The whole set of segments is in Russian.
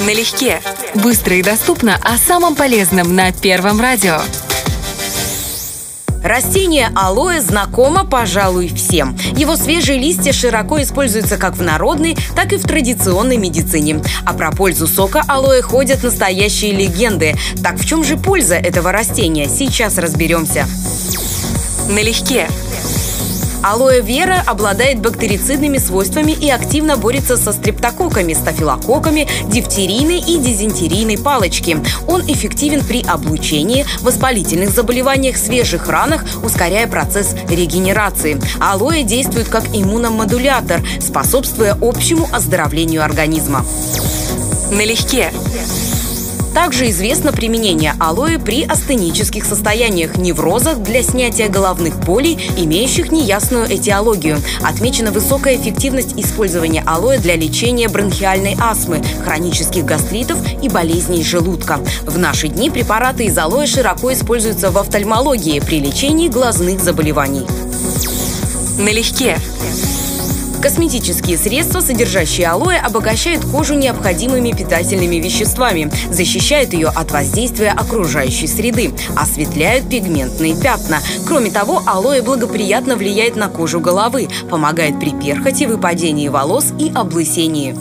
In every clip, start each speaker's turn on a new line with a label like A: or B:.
A: Налегке. Быстро и доступно о самом полезном на Первом радио.
B: Растение алоэ знакомо, пожалуй, всем. Его свежие листья широко используются как в народной, так и в традиционной медицине. А про пользу сока алоэ ходят настоящие легенды. Так в чем же польза этого растения? Сейчас разберемся.
A: Налегке.
B: Алоэ вера обладает бактерицидными свойствами и активно борется со стрептококками, стафилококками, дифтерийной и дизентерийной палочки. Он эффективен при облучении, воспалительных заболеваниях, свежих ранах, ускоряя процесс регенерации. Алоэ действует как иммуномодулятор, способствуя общему оздоровлению организма.
A: Налегке.
B: Также известно применение алоэ при астенических состояниях, неврозах для снятия головных болей, имеющих неясную этиологию. Отмечена высокая эффективность использования алоэ для лечения бронхиальной астмы, хронических гастритов и болезней желудка. В наши дни препараты из алоэ широко используются в офтальмологии при лечении глазных заболеваний.
A: Налегке.
B: Косметические средства, содержащие алоэ, обогащают кожу необходимыми питательными веществами, защищают ее от воздействия окружающей среды, осветляют пигментные пятна. Кроме того, алоэ благоприятно влияет на кожу головы, помогает при перхоти, выпадении волос и облысении.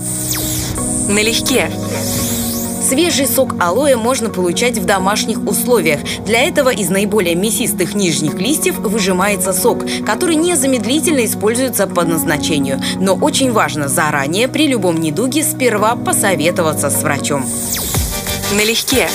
A: Налегке.
B: Свежий сок алоэ можно получать в домашних условиях. Для этого из наиболее мясистых нижних листьев выжимается сок, который незамедлительно используется по назначению. Но очень важно заранее при любом недуге сперва посоветоваться с врачом.
A: Налегке.